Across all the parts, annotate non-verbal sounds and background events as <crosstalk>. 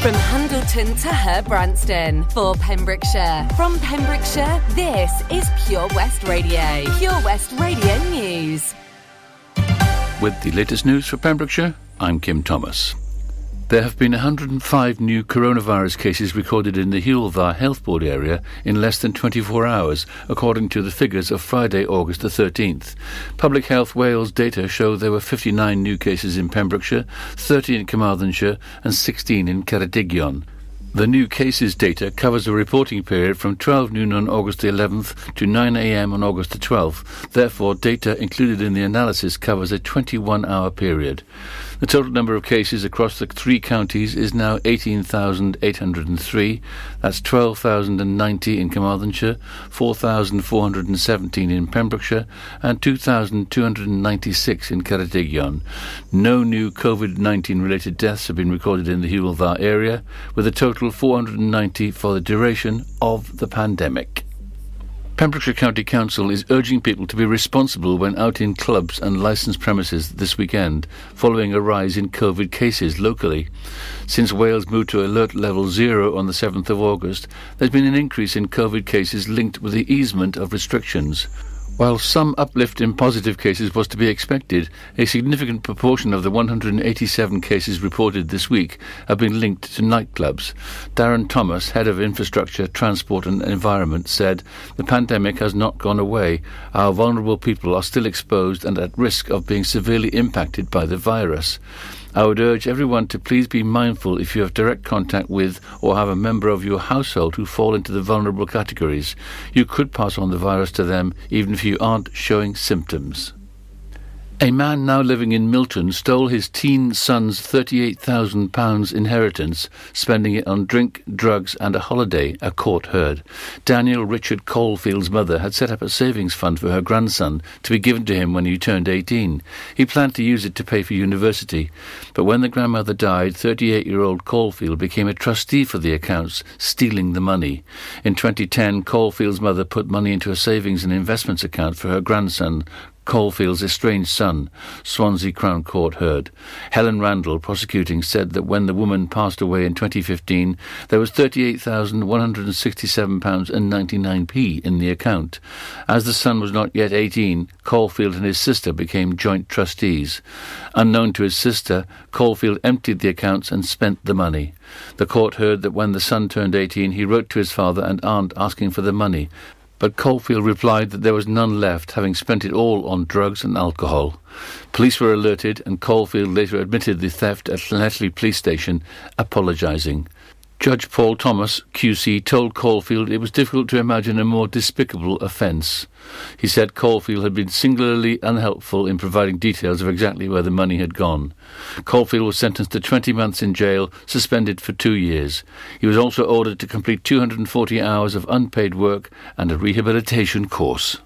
From Hundleton to Herbrandston for Pembrokeshire. From Pembrokeshire, this is Pure West Radio. Pure West Radio News. With the latest news for Pembrokeshire, I'm Kim Thomas. There have been 105 new coronavirus cases recorded in the Dda Health Board area in less than 24 hours, according to the figures of Friday, August the 13th. Public Health Wales data show there were 59 new cases in Pembrokeshire, 30 in Carmarthenshire, and 16 in Ceredigion. The new cases data covers a reporting period from 12 noon on August the 11th to 9 a.m. on August the 12th. Therefore, data included in the analysis covers a 21 hour period. The total number of cases across the three counties is now 18,803. That's 12,090 in Carmarthenshire, 4,417 in Pembrokeshire, and 2,296 in Ceredigion. No new COVID-19 related deaths have been recorded in the Hywel Dda area, with a total 490 for the duration of the pandemic. Pembrokeshire County Council is urging people to be responsible when out in clubs and licensed premises this weekend, following a rise in COVID cases locally. Since Wales moved to alert level zero on the 7th of August, there's been an increase in COVID cases linked with the easement of restrictions. While some uplift in positive cases was to be expected, a significant proportion of the 187 cases reported this week have been linked to nightclubs. Darren Thomas, head of infrastructure, transport and environment, said the pandemic has not gone away. Our vulnerable people are still exposed and at risk of being severely impacted by the virus. I would urge everyone to please be mindful if you have direct contact with or have a member of your household who fall into the vulnerable categories. You could pass on the virus to them even if you aren't showing symptoms. A man now living in Milton stole his teen son's £38,000 inheritance, spending it on drink, drugs, and a holiday, a court heard. Daniel Richard Caulfield's mother had set up a savings fund for her grandson to be given to him when he turned 18. He planned to use it to pay for university, but when the grandmother died, 38 year old Caulfield became a trustee for the accounts, stealing the money. In 2010, Caulfield's mother put money into a savings and investments account for her grandson, Caulfield's estranged son, Swansea Crown Court heard. Helen Randall, prosecuting, said that when the woman passed away in 2015, there was £38,167.99p in the account. As the son was not yet 18, Caulfield and his sister became joint trustees. Unknown to his sister, Caulfield emptied the accounts and spent the money. The court heard that when the son turned 18, he wrote to his father and aunt asking for the money, but Caulfield replied that there was none left, having spent it all on drugs and alcohol. Police were alerted, and Caulfield later admitted the theft at Llanelli Police Station, apologising. Judge Paul Thomas, QC, told Caulfield it was difficult to imagine a more despicable offence. He said Caulfield had been singularly unhelpful in providing details of exactly where the money had gone. Caulfield was sentenced to 20 months in jail, suspended for two years. He was also ordered to complete 240 hours of unpaid work and a rehabilitation course.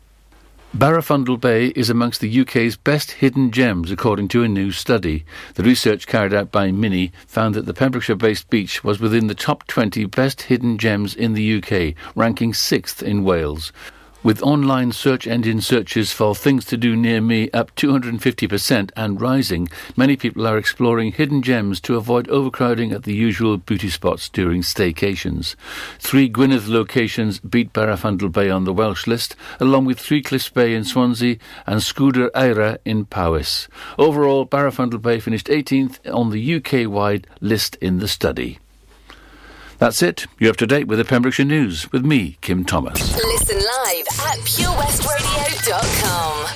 Barafundle Bay is amongst the UK's best hidden gems, according to a new study. The research carried out by Mini found that the Pembrokeshire based beach was within the top 20 best hidden gems in the UK, ranking sixth in Wales. With online search engine searches for things to do near me up 250% and rising, many people are exploring hidden gems to avoid overcrowding at the usual beauty spots during staycations. Three Gwynedd locations beat Barafundle Bay on the Welsh list, along with Three Cliffs Bay in Swansea and Sgwd yr Eira in Powys. Overall, Barafundle Bay finished 18th on the UK-wide list in the study. That's it. You're up to date with the Pembrokeshire News with me, Kim Thomas. Listen live at purewestradio.com.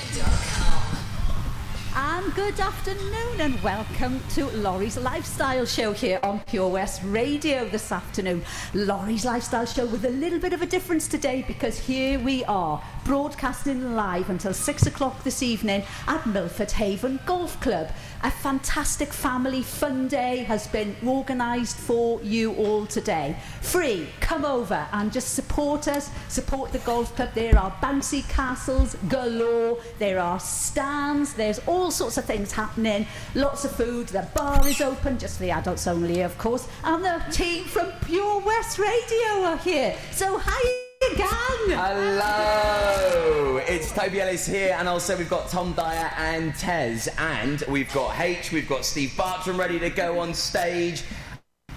And good afternoon, and welcome to Lawrie's Lifestyle Show here on Pure West Radio this afternoon. Lawrie's Lifestyle Show with a little bit of a difference today because here we are broadcasting live until six o'clock this evening at Milford Haven Golf Club. A fantastic family fun day has been organised for you all today. Free, come over and just support us, support the golf club. There are bouncy castles galore, there are stands, there's all sorts of things happening, lots of food. The bar is open, just for the adults only, of course, and the team from Pure West Radio are here. So, hi! Hello! It's Toby Ellis here, and also we've got Tom Dyer and Tez, and we've got H, we've got Steve Bartram ready to go on stage.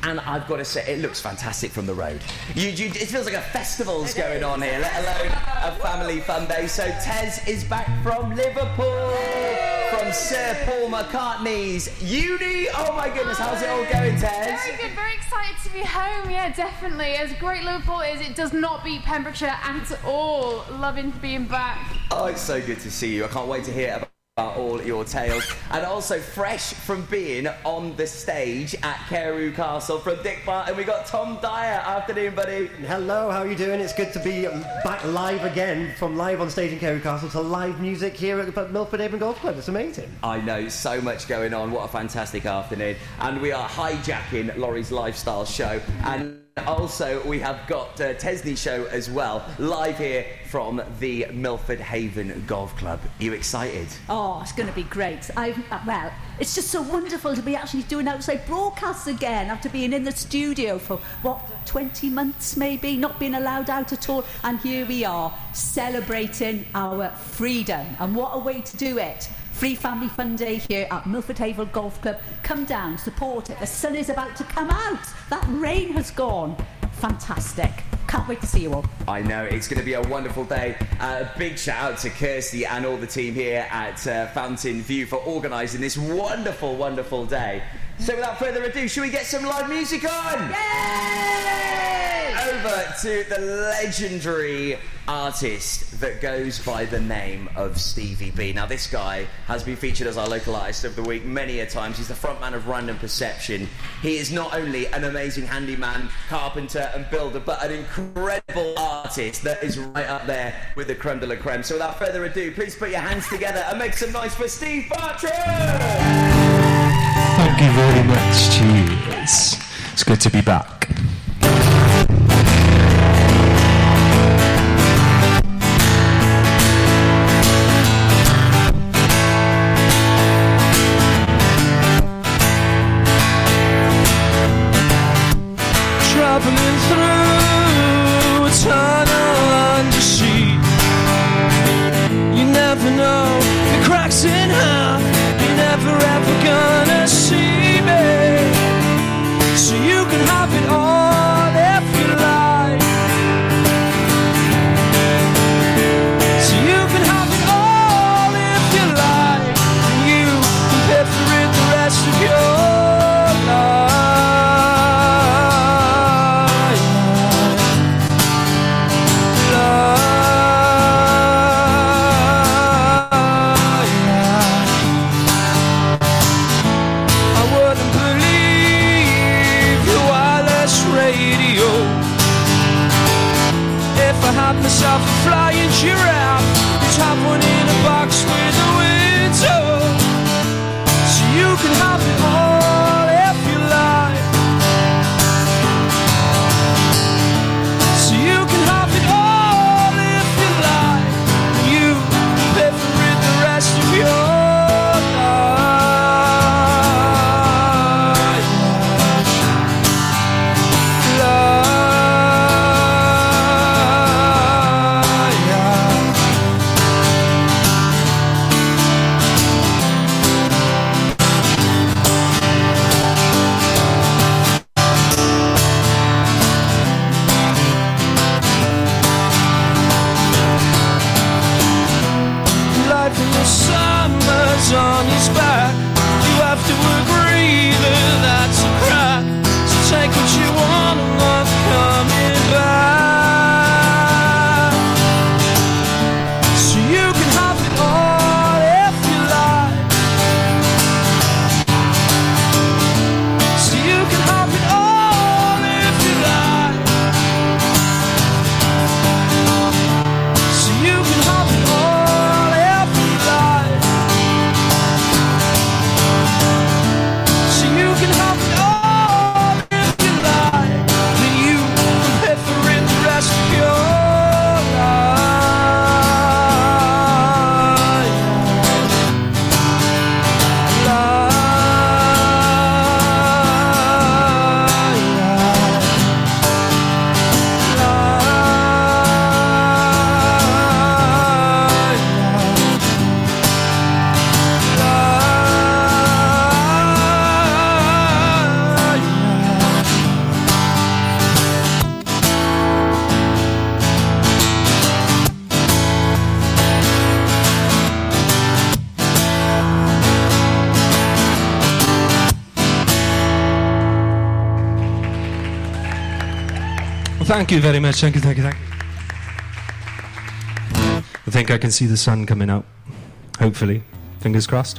And I've got to say, it looks fantastic from the road. You, you, it feels like a festival's going on here, let alone a family fun day. So Tez is back from Liverpool, from Sir Paul McCartney's uni. Oh my goodness, how's it all going, Tez? Very good, very excited to be home. Yeah, definitely. As great Liverpool is, it does not beat Pembrokeshire at all. Loving being back. Oh, it's so good to see you. I can't wait to hear about about all your tales. And also fresh from being on the stage at Carew Castle from Dick Barton, we got Tom Dyer. Afternoon, buddy. Hello, how are you doing? It's good to be back live again from live on stage in Carew Castle to live music here at the Milford Haven Golf Club. It's amazing. I know, so much going on. What a fantastic afternoon. And we are hijacking Lawrie's lifestyle show. And also, we have got uh, Tesney show as well, live here from the Milford Haven Golf Club. Are you excited? Oh, it's going to be great. I uh, well, it's just so wonderful to be actually doing outside broadcasts again after being in the studio for what 20 months maybe, not being allowed out at all, and here we are celebrating our freedom. And what a way to do it! Free Family Fun Day here at Milford Haven Golf Club. Come down, support it. The sun is about to come out. That rain has gone. Fantastic. Can't wait to see you all. I know, it's going to be a wonderful day. Uh, big shout out to Kirsty and all the team here at uh, Fountain View for organising this wonderful, wonderful day. So without further ado, should we get some live music on? Yay! Over to the legendary artist that goes by the name of Stevie B. Now, this guy has been featured as our local artist of the week many a times. He's the frontman of Random Perception. He is not only an amazing handyman, carpenter, and builder, but an incredible artist that is right up there with the creme de la creme. So, without further ado, please put your hands together and make some noise for Steve Bartram! Thank you very much. Cheers. It's good to be back. Thank you very much. Thank you, thank you, thank you. I think I can see the sun coming out. Hopefully. Fingers crossed.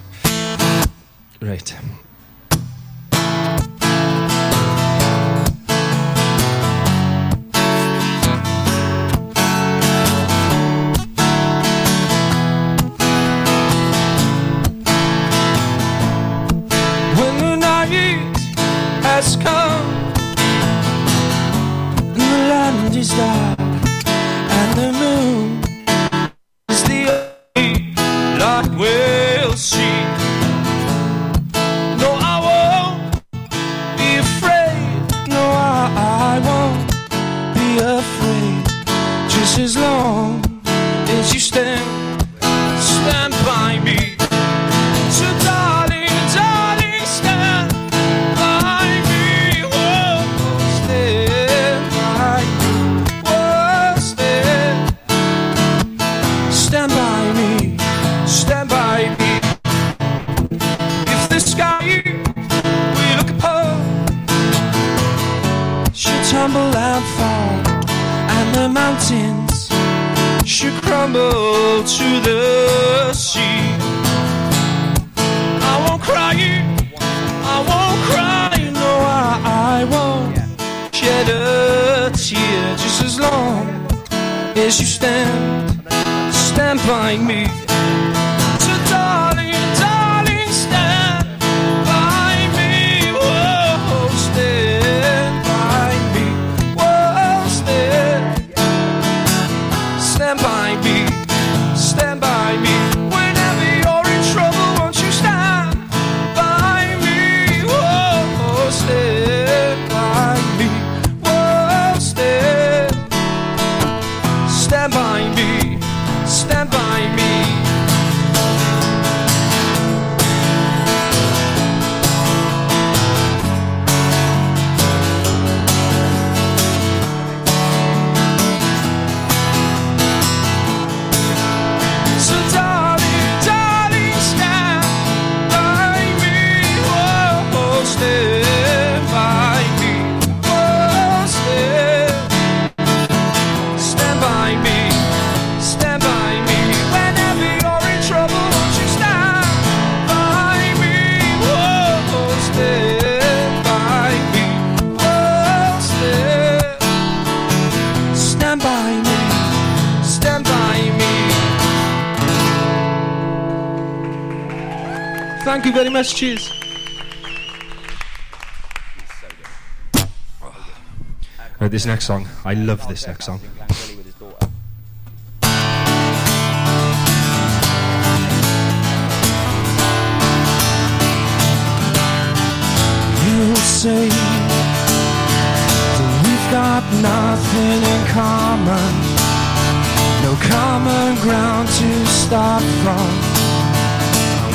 Thank you very much. Cheers. Right, this next song. I love this next song. You say that we've got nothing in common, no common ground to start from.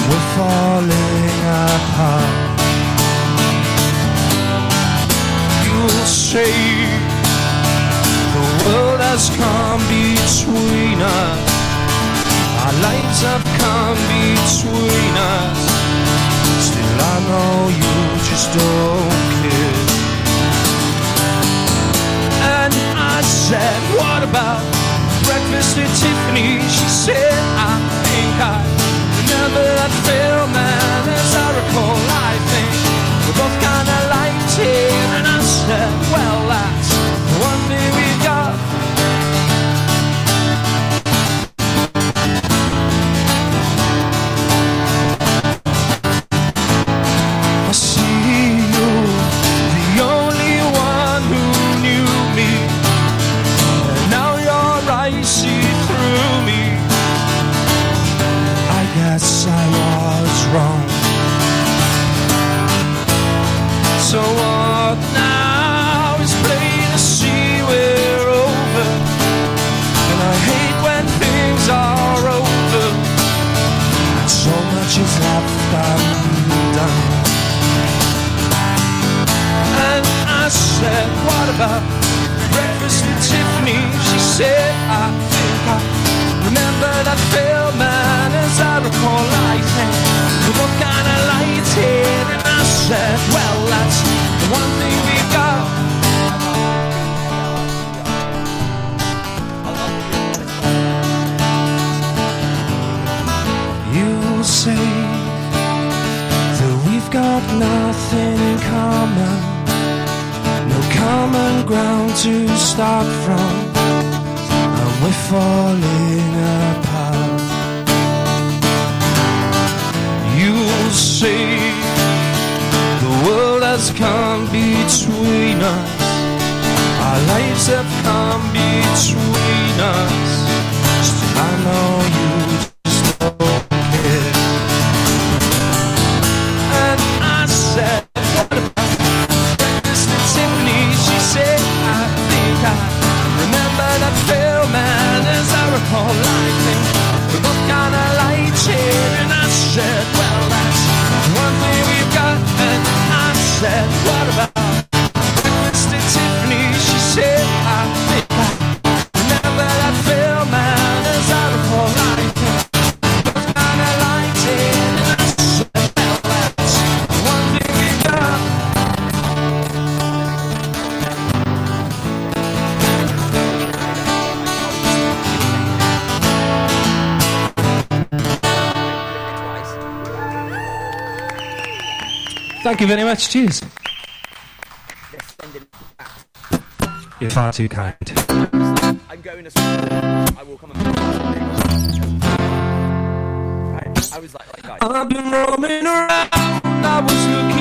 We're falling apart. You'll say the world has come between us. Our lives have come between us. Still, I know you just don't care. And I said, What about breakfast at Tiffany? She said, I think I remember that film as I recall I think we both kinda liked and I said well to start from and we're falling apart. You'll say the world has come between us, our lives have come between us. Still, I know you. Thank you very much. Cheers. You're far too kind. I'm going as I will come and I was like, like I've been roaming around. I was looking.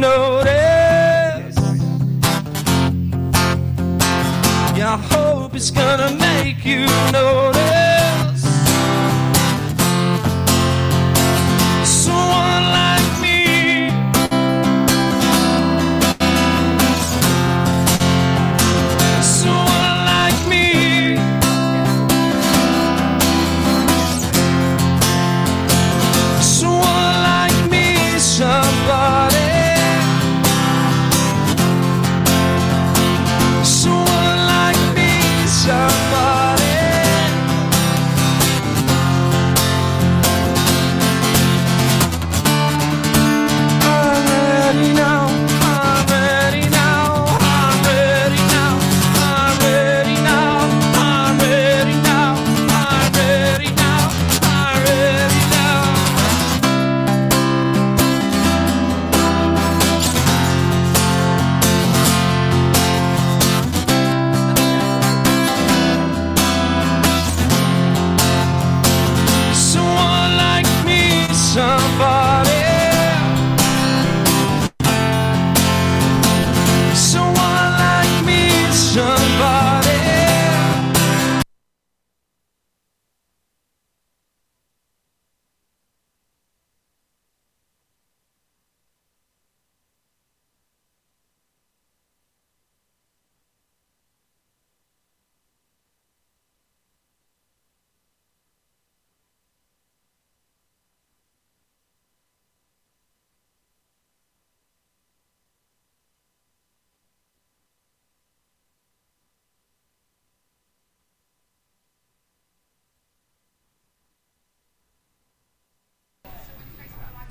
notice. Your hope is gonna make you notice.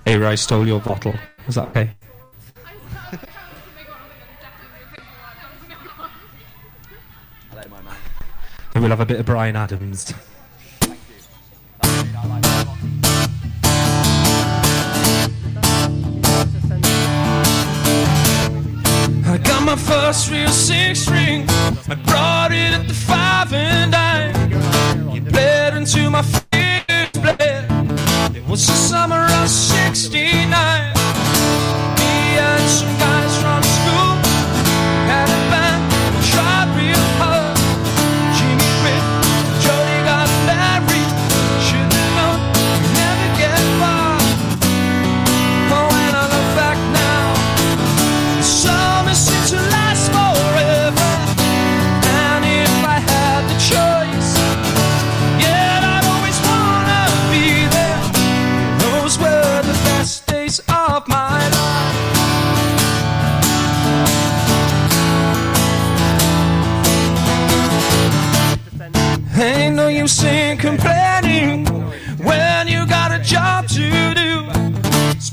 Hey, I stole your bottle. Is that okay? <laughs> Then we'll have a bit of Bryan Adams. I got my first real six string. I brought it at the five and dime. You played into my summer of 69.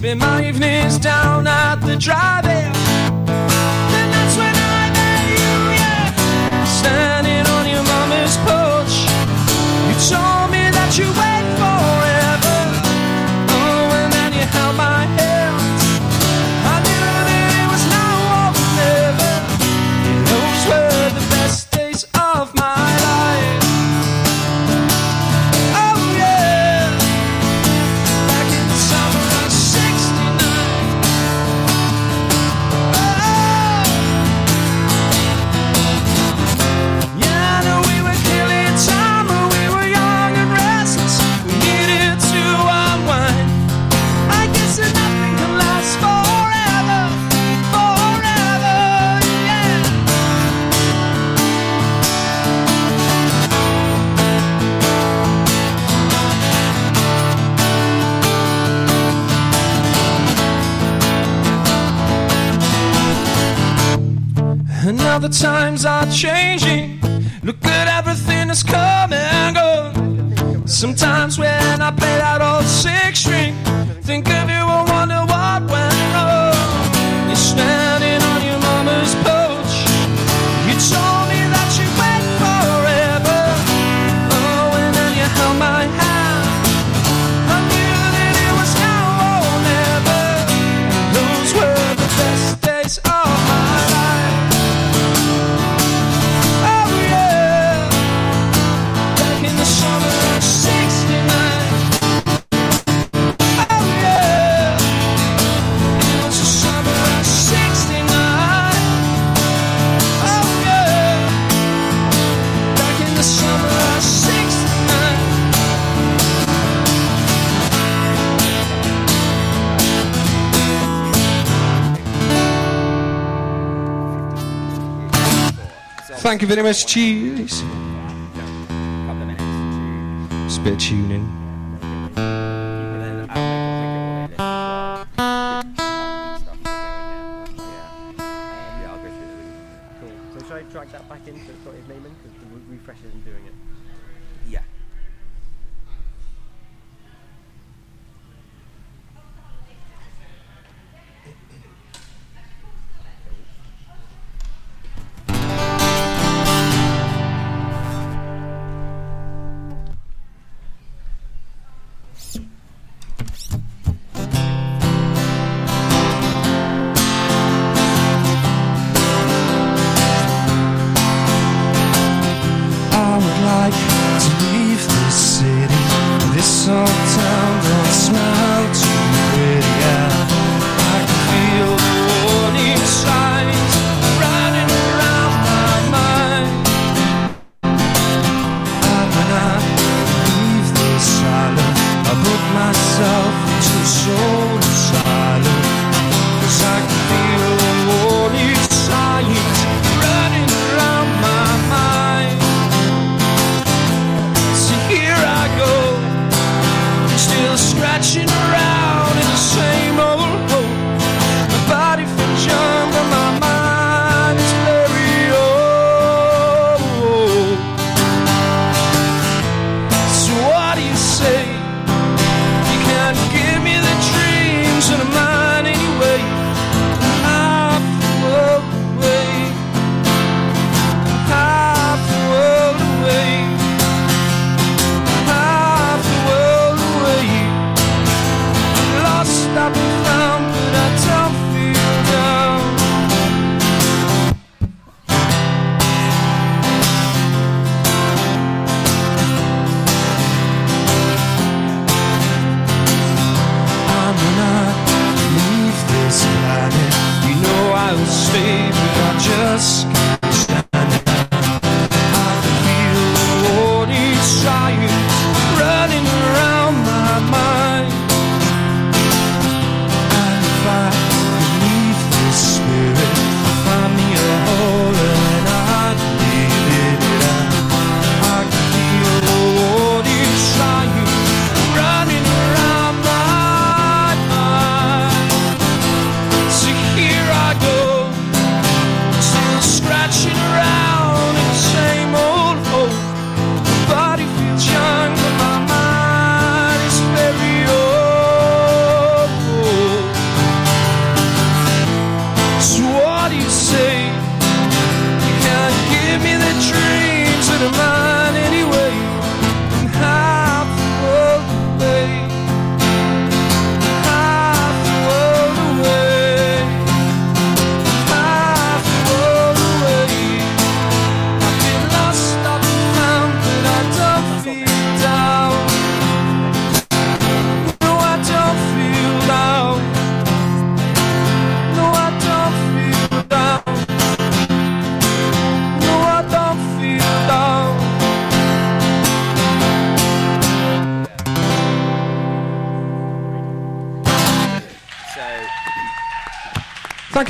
Spend my evenings down at the drive-in. the times are changing. Look at everything that's come and gone. Sometimes when I play that old six string, think you very much. Cheers. Spit tuning.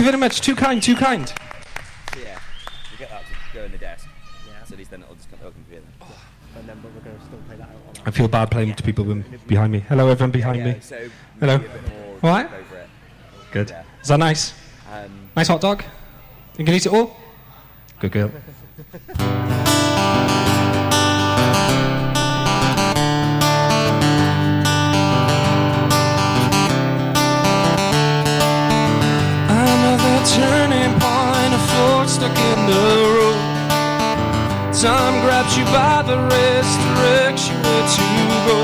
Very much. Too kind, too kind. So yeah, we get that to go in the desk. Yeah. So at least then it'll just come, it'll come through then. And then, we're going to still play that out on I feel bad playing to people behind me. Hello, everyone behind Yeah, me. so Hello. maybe a bit more All right. Good. Yeah. Is that nice? Um, Nice hot dog? You can eat it all? Good girl. You by the you where to go.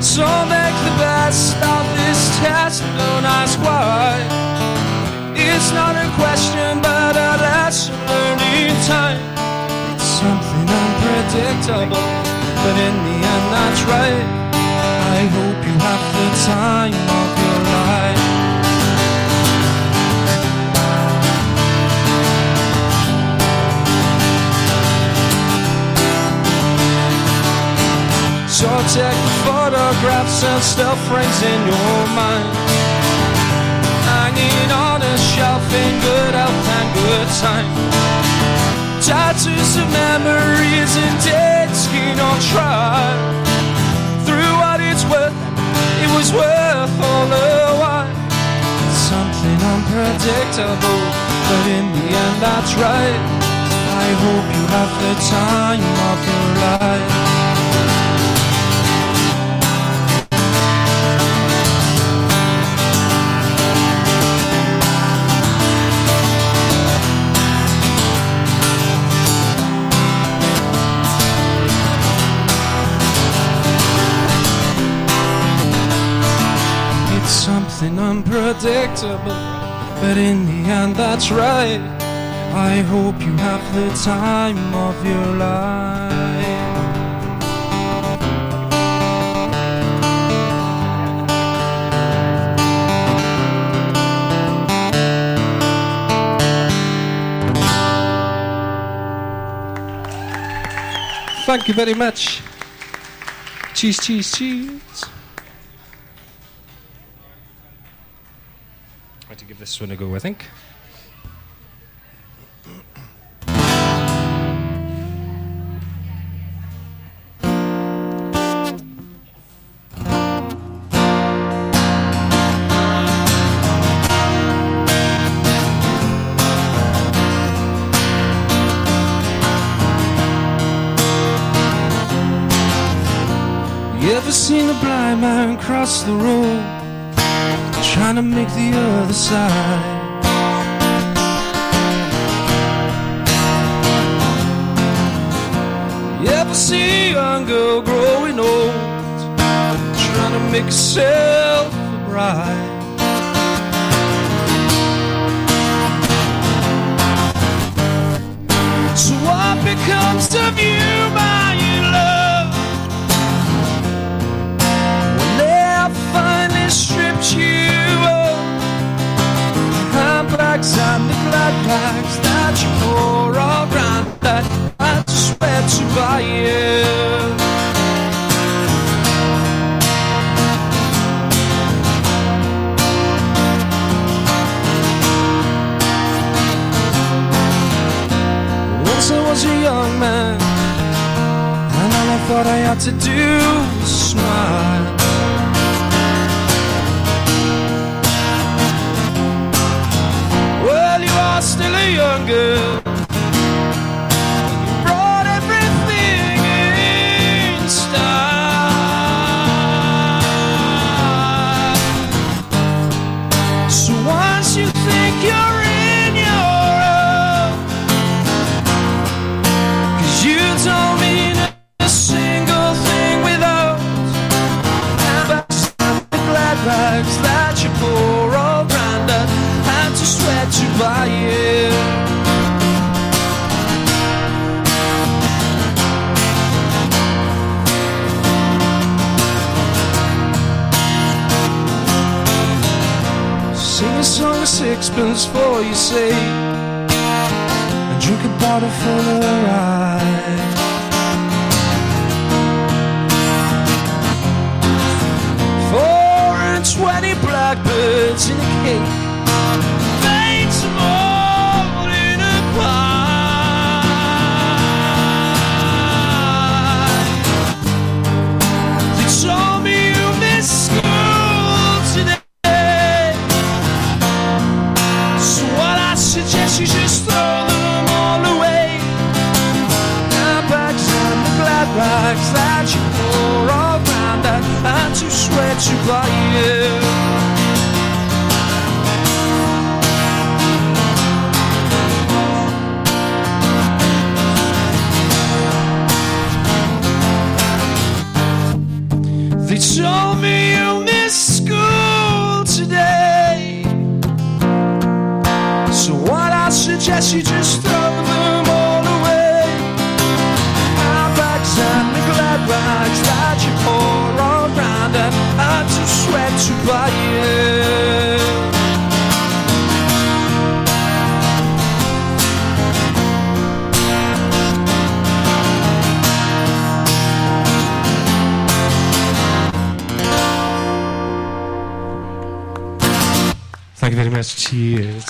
So make the best of this test, don't ask why. It's not a question, but a lesson learned in time. It's something unpredictable, but in the end, that's right. I hope you have the time So take photographs and still frames in your mind. Hanging on a shelf in good health and good time. Tattoos of memories and dates you don't try. Through what it's worth, it was worth all the while. Something unpredictable, but in the end that's right. I hope you have the time of your life. Unpredictable, but in the end, that's right. I hope you have the time of your life. Thank you very much. Cheese, cheese, cheese. To give this one a go, I think. You ever seen a blind man cross the road? Trying to make the other side. You ever see a young girl growing old, trying to make herself a bride? So what becomes of you, my the glad bags that you wore all round that I just swear to buy you. Once I was a young man, and all I thought I had to do was smile. Still a young girl. Much. Cheers.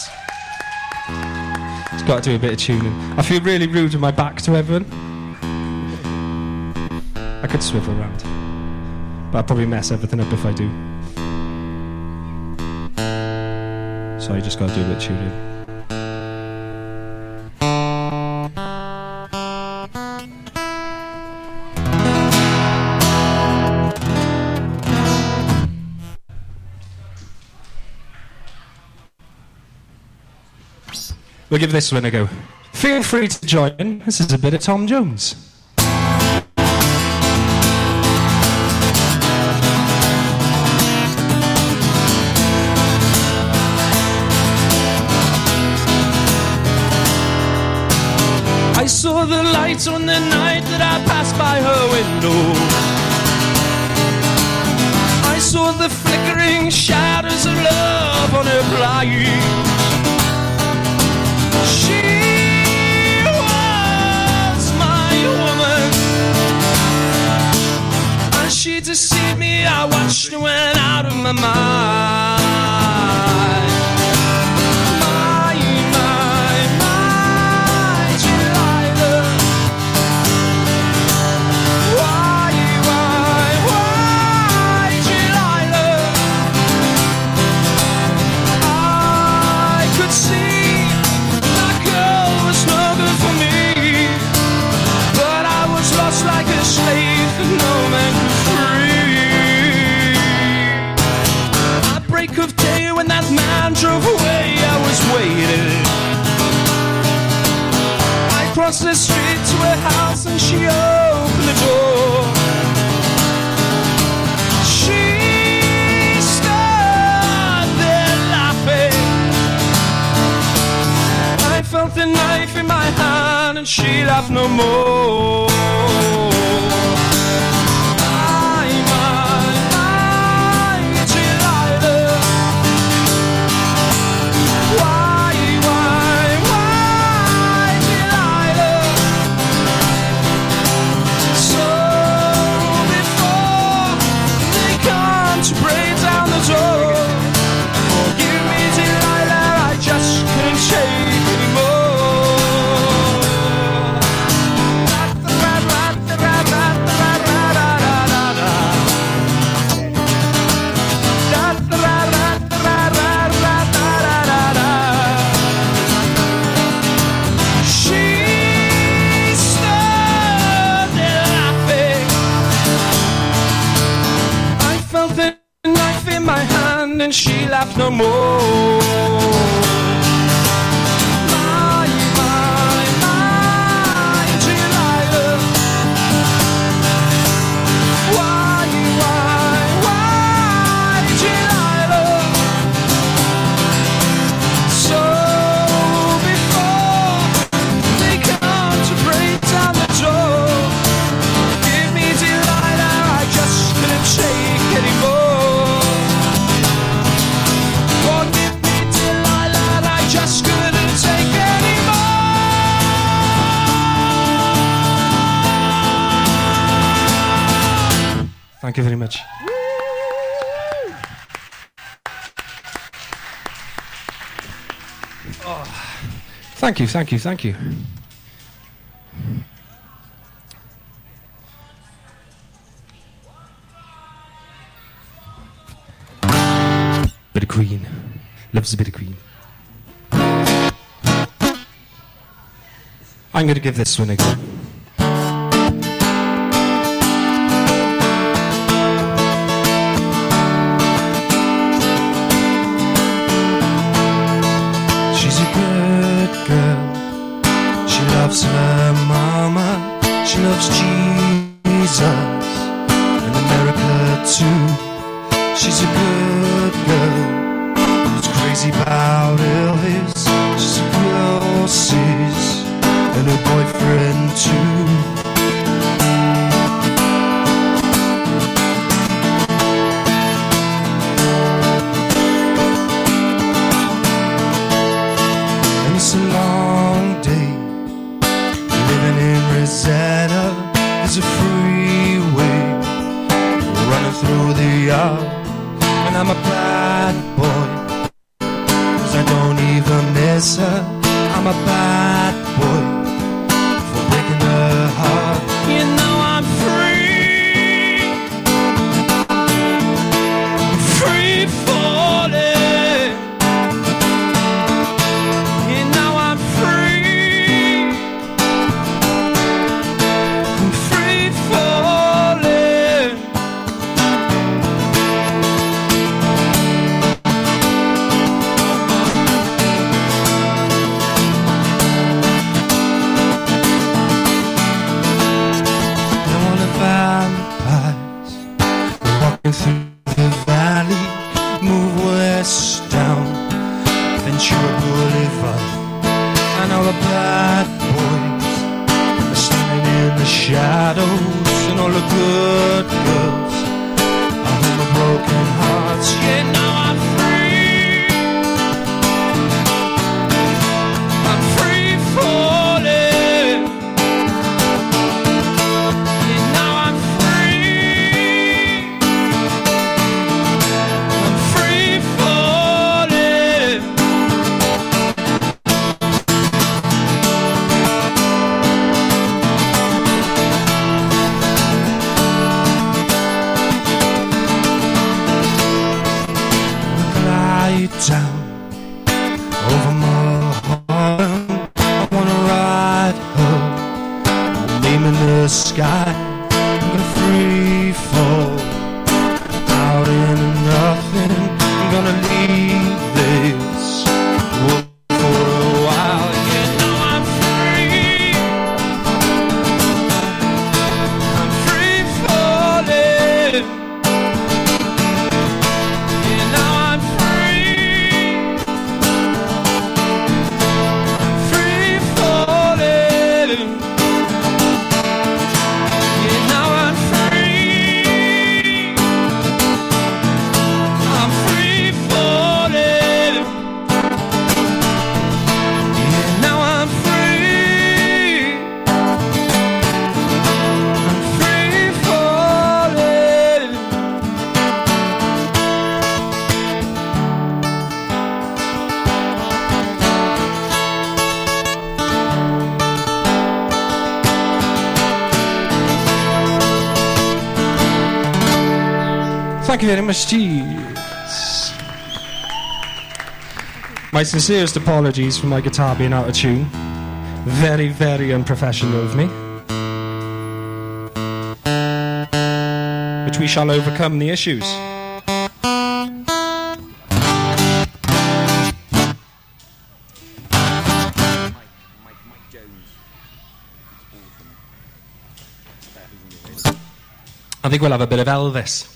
Just got to do a bit of tuning. I feel really rude with my back to everyone. I could swivel around, but I'll probably mess everything up if I do. So I just got to do a bit of tuning. We'll give this one a go. Feel free to join. This is a bit of Tom Jones. I saw the light on the night that I passed by her window. I saw the flickering shadows of love on her blind. Deceived me. I watched her went out of my mind. Of day when that man drove away, I was waiting. I crossed the street to her house and she opened the door. She stood there laughing. I felt the knife in my hand and she laughed no more. And she laughed no more. Thank you very much. Oh, thank you, thank you, thank you. Bit of Queen. Loves a bit of Queen. I'm going to give this one a go. loves Jesus in America too. She's a good girl who's crazy about Elvis. She's a girl, sis, and her boyfriend too. Thank you very much. Jeez. My sincerest apologies for my guitar being out of tune. Very, very unprofessional of me. Which we shall overcome the issues. I think we'll have a bit of Elvis.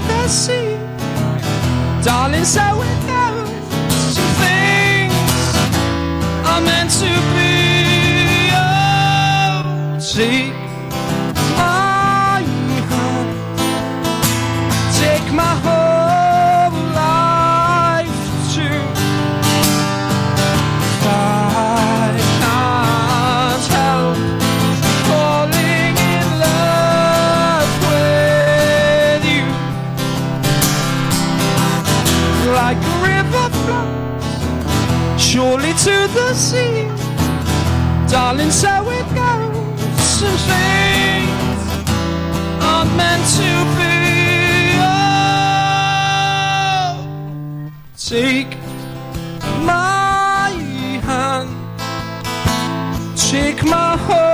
the sea. Darling, so without some things are meant to be. Oh, see. The. Darling, so it goes. Some things aren't meant to be. Oh, take my hand, take my whole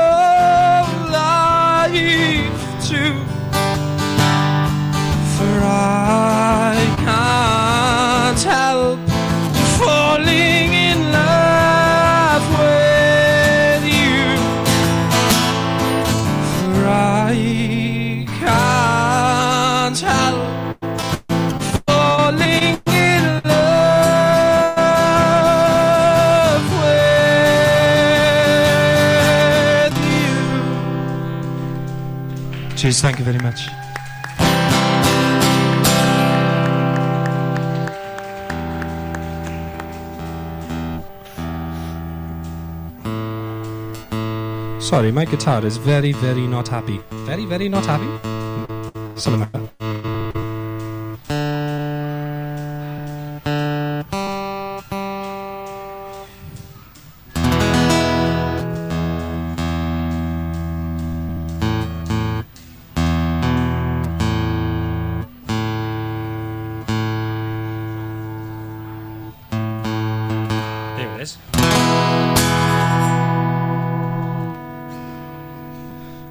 Thank you very much. Sorry, my guitar is very, very not happy. Very, very not happy? Something like that.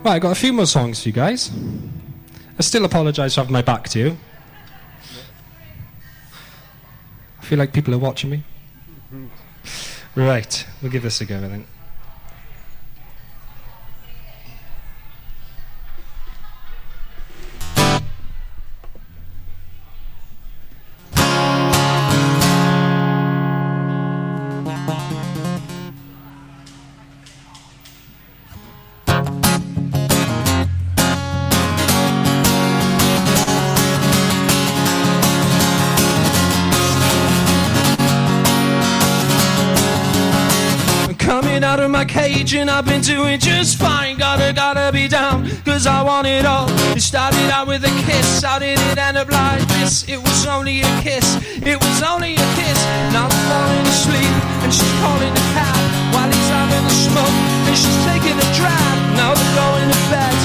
Right, I got a few more songs for you guys. I still apologise for having my back to you. I feel like people are watching me. Right, we'll give this a go, I think. I've been doing just fine. Gotta, gotta be down, cause I want it all. It started out with a kiss, how did it end up like this? It was only a kiss, it was only a kiss. Now I'm falling asleep and she's calling the cab while he's having a smoke and she's taking a drag. Now they're going to bed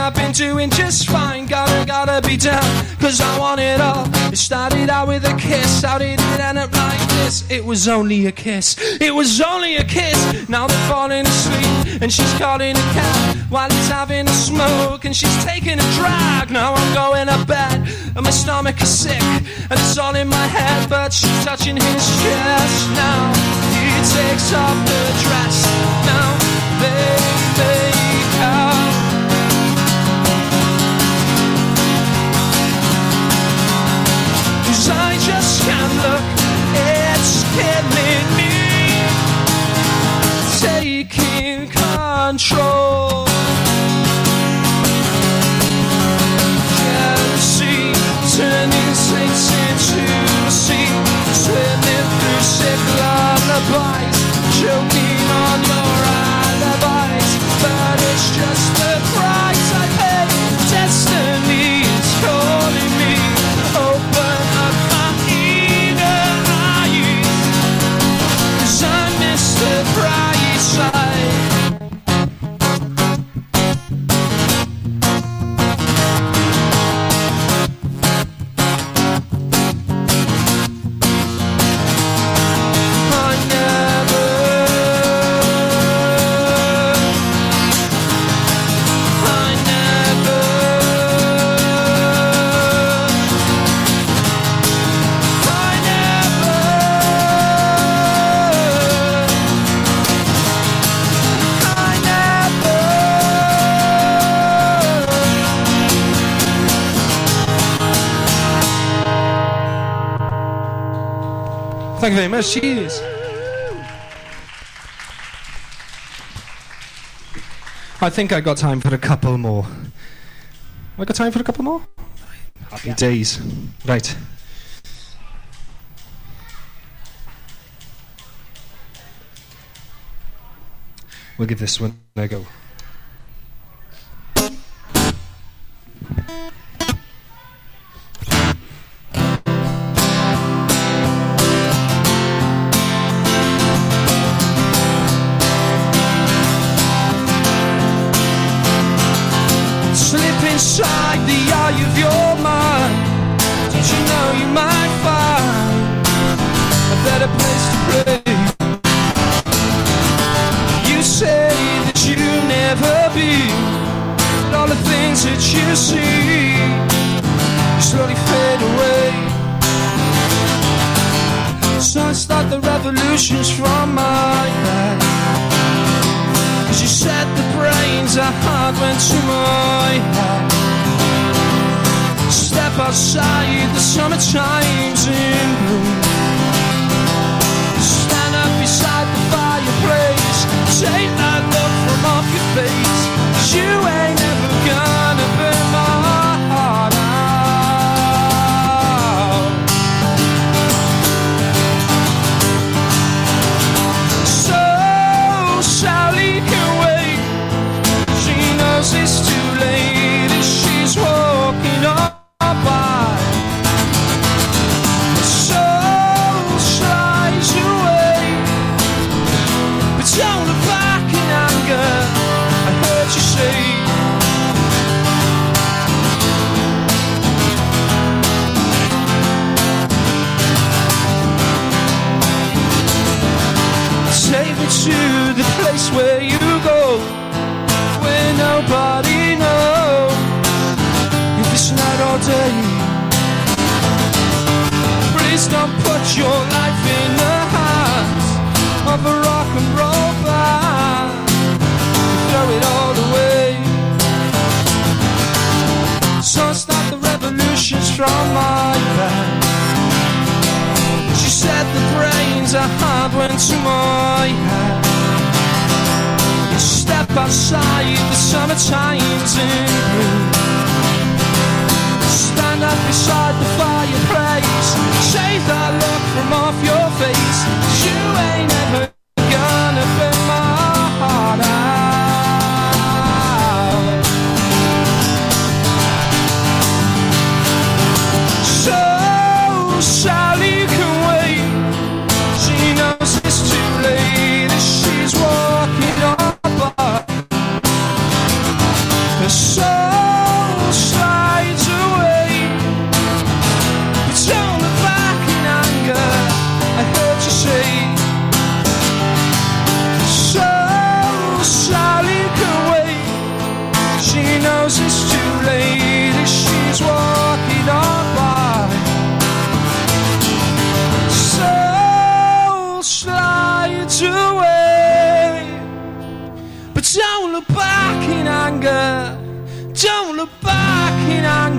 I've been doing just fine. Gotta, gotta be down, cause I want it all. It started out with a kiss, how did it end up like this? It was only a kiss, it was only a kiss. Now they're falling asleep and she's calling a cab while he's having a smoke and she's taking a drag. Now I'm going to bed and my stomach is sick and it's all in my head, but she's touching his chest. Now he takes off the dress. Now they just can't look. It's killing me. Taking control. Jealousy turning into sea. Through lullabies. que vem, mas X. I think I got time for a couple more. Have I got time for a couple more? Happy yeah. days. Right. We'll give this one a go. emotions from my head. you said the brains I had went to my head. Step outside, the summertime's in bloom.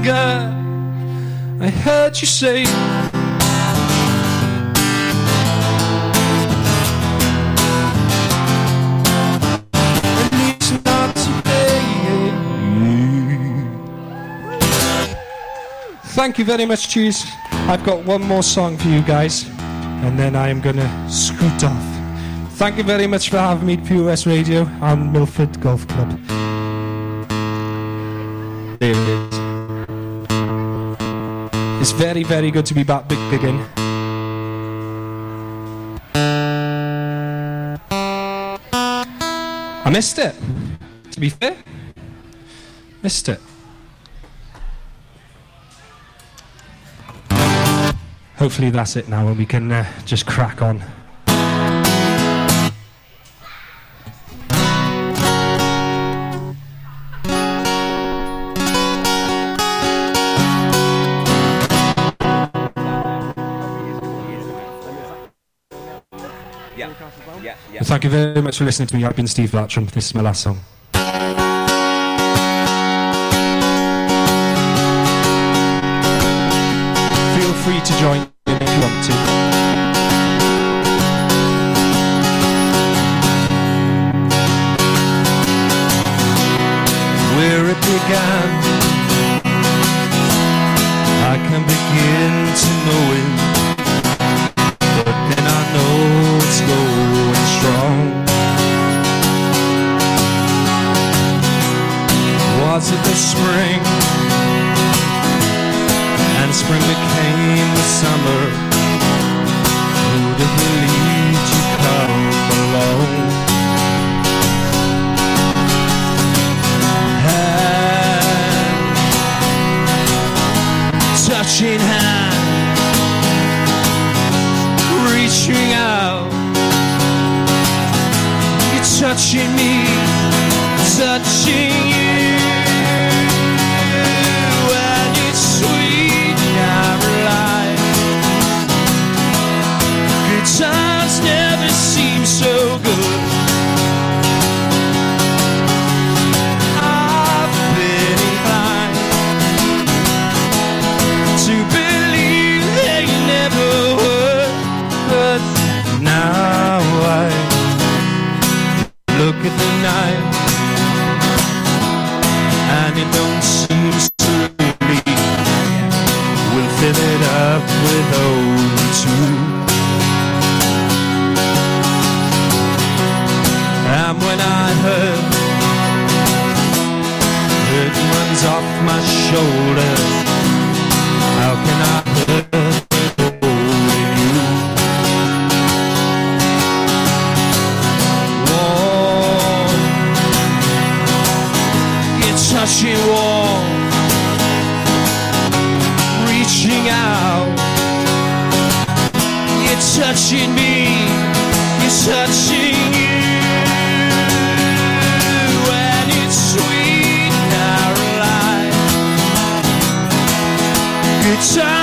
I heard you say. Thank you very much, cheers. I've got one more song for you guys, and then I am going to scoot off. Thank you very much for having me at POS Radio and Milford Golf Club. very, very good to be back big again. I missed it, to be fair. Missed it. Hopefully that's it now and we can uh, just crack on. Thank you very much for listening to me. I've been Steve Bartram. This is my last song. Feel free to join in if you want to. Where it began, I can begin to know it. Out. You're touching me, you're touching you. And it's sweet, Caroline. Good times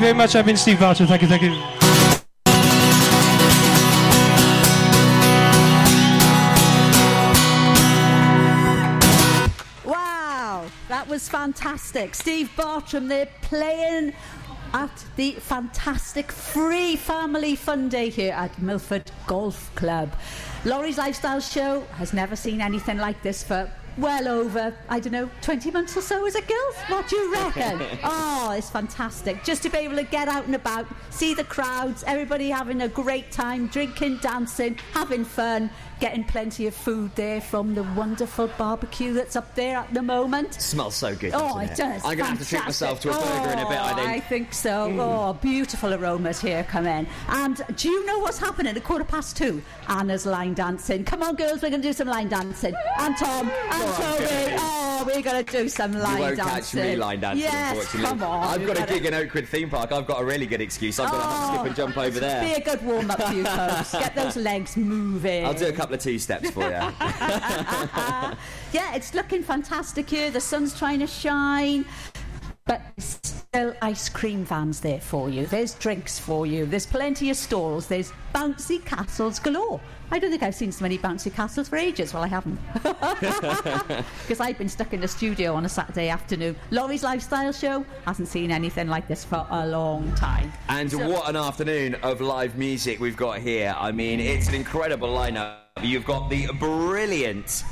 you very much. I've been Steve Barton. Thank you, thank you. Wow, that was fantastic. Steve Bartram they're playing at the fantastic free family fun day here at Milford Golf Club. Lawrie's Lifestyle Show has never seen anything like this for well over, I don't know, 20 months or so, is it, girls? What do you reckon? <laughs> oh, it's fantastic. Just to be able to get out and about, see the crowds, everybody having a great time, drinking, dancing, having fun, getting plenty of food there from the wonderful barbecue that's up there at the moment. smells so good. Oh, doesn't it does. I'm going to have to treat myself to a burger in a bit, I Oh, think. I think so. Mm. Oh, beautiful aromas here come in. And do you know what's happening at quarter past two? Anna's line dancing. Come on, girls, we're going to do some line dancing. And Tom, and Toby. Oh, we're going to do some line You won't dancing. catch me line dancing, yes, unfortunately. come on. I've got a gig in Oakwood theme park. I've got a really good excuse. I've got to Oh, skip and jump oh, over there. Be a good warm up for you folks. <laughs> Get those legs moving. I'll do a couple of two steps for you. <laughs> yeah, it's looking fantastic here. The sun's trying to shine. But still ice cream vans there for you. There's drinks for you. There's plenty of stalls. There's bouncy castles galore. I don't think I've seen so many bouncy castles for ages. Well, I haven't. <laughs> Because I've been stuck in the studio on a Saturday afternoon. Lawrie's Lifestyle Show hasn't seen anything like this for a long time. And So- what an afternoon of live music we've got here. I mean, it's an incredible lineup. you've got the brilliant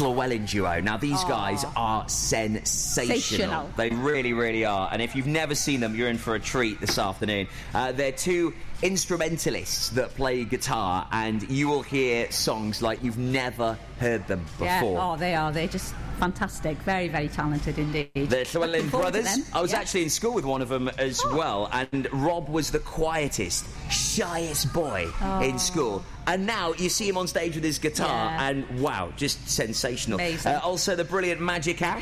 Llewellyn duo. Now, these guys are sensational. Sensational. They really, really are. And if you've never seen them, you're in for a treat this afternoon. Uh, they're two instrumentalists that play guitar, and you will hear songs like you've never heard them before. Yeah. Oh, they are. They're just fantastic. Very, very talented indeed. The Llewellyn Looking forward to brothers. I was Yeah. actually in school with one of them as well, and Rob was the quietest, shyest boy in school. And now you see him on stage with his guitar, Yeah. and wow, just sensational. Uh, also, the brilliant Magic Ash.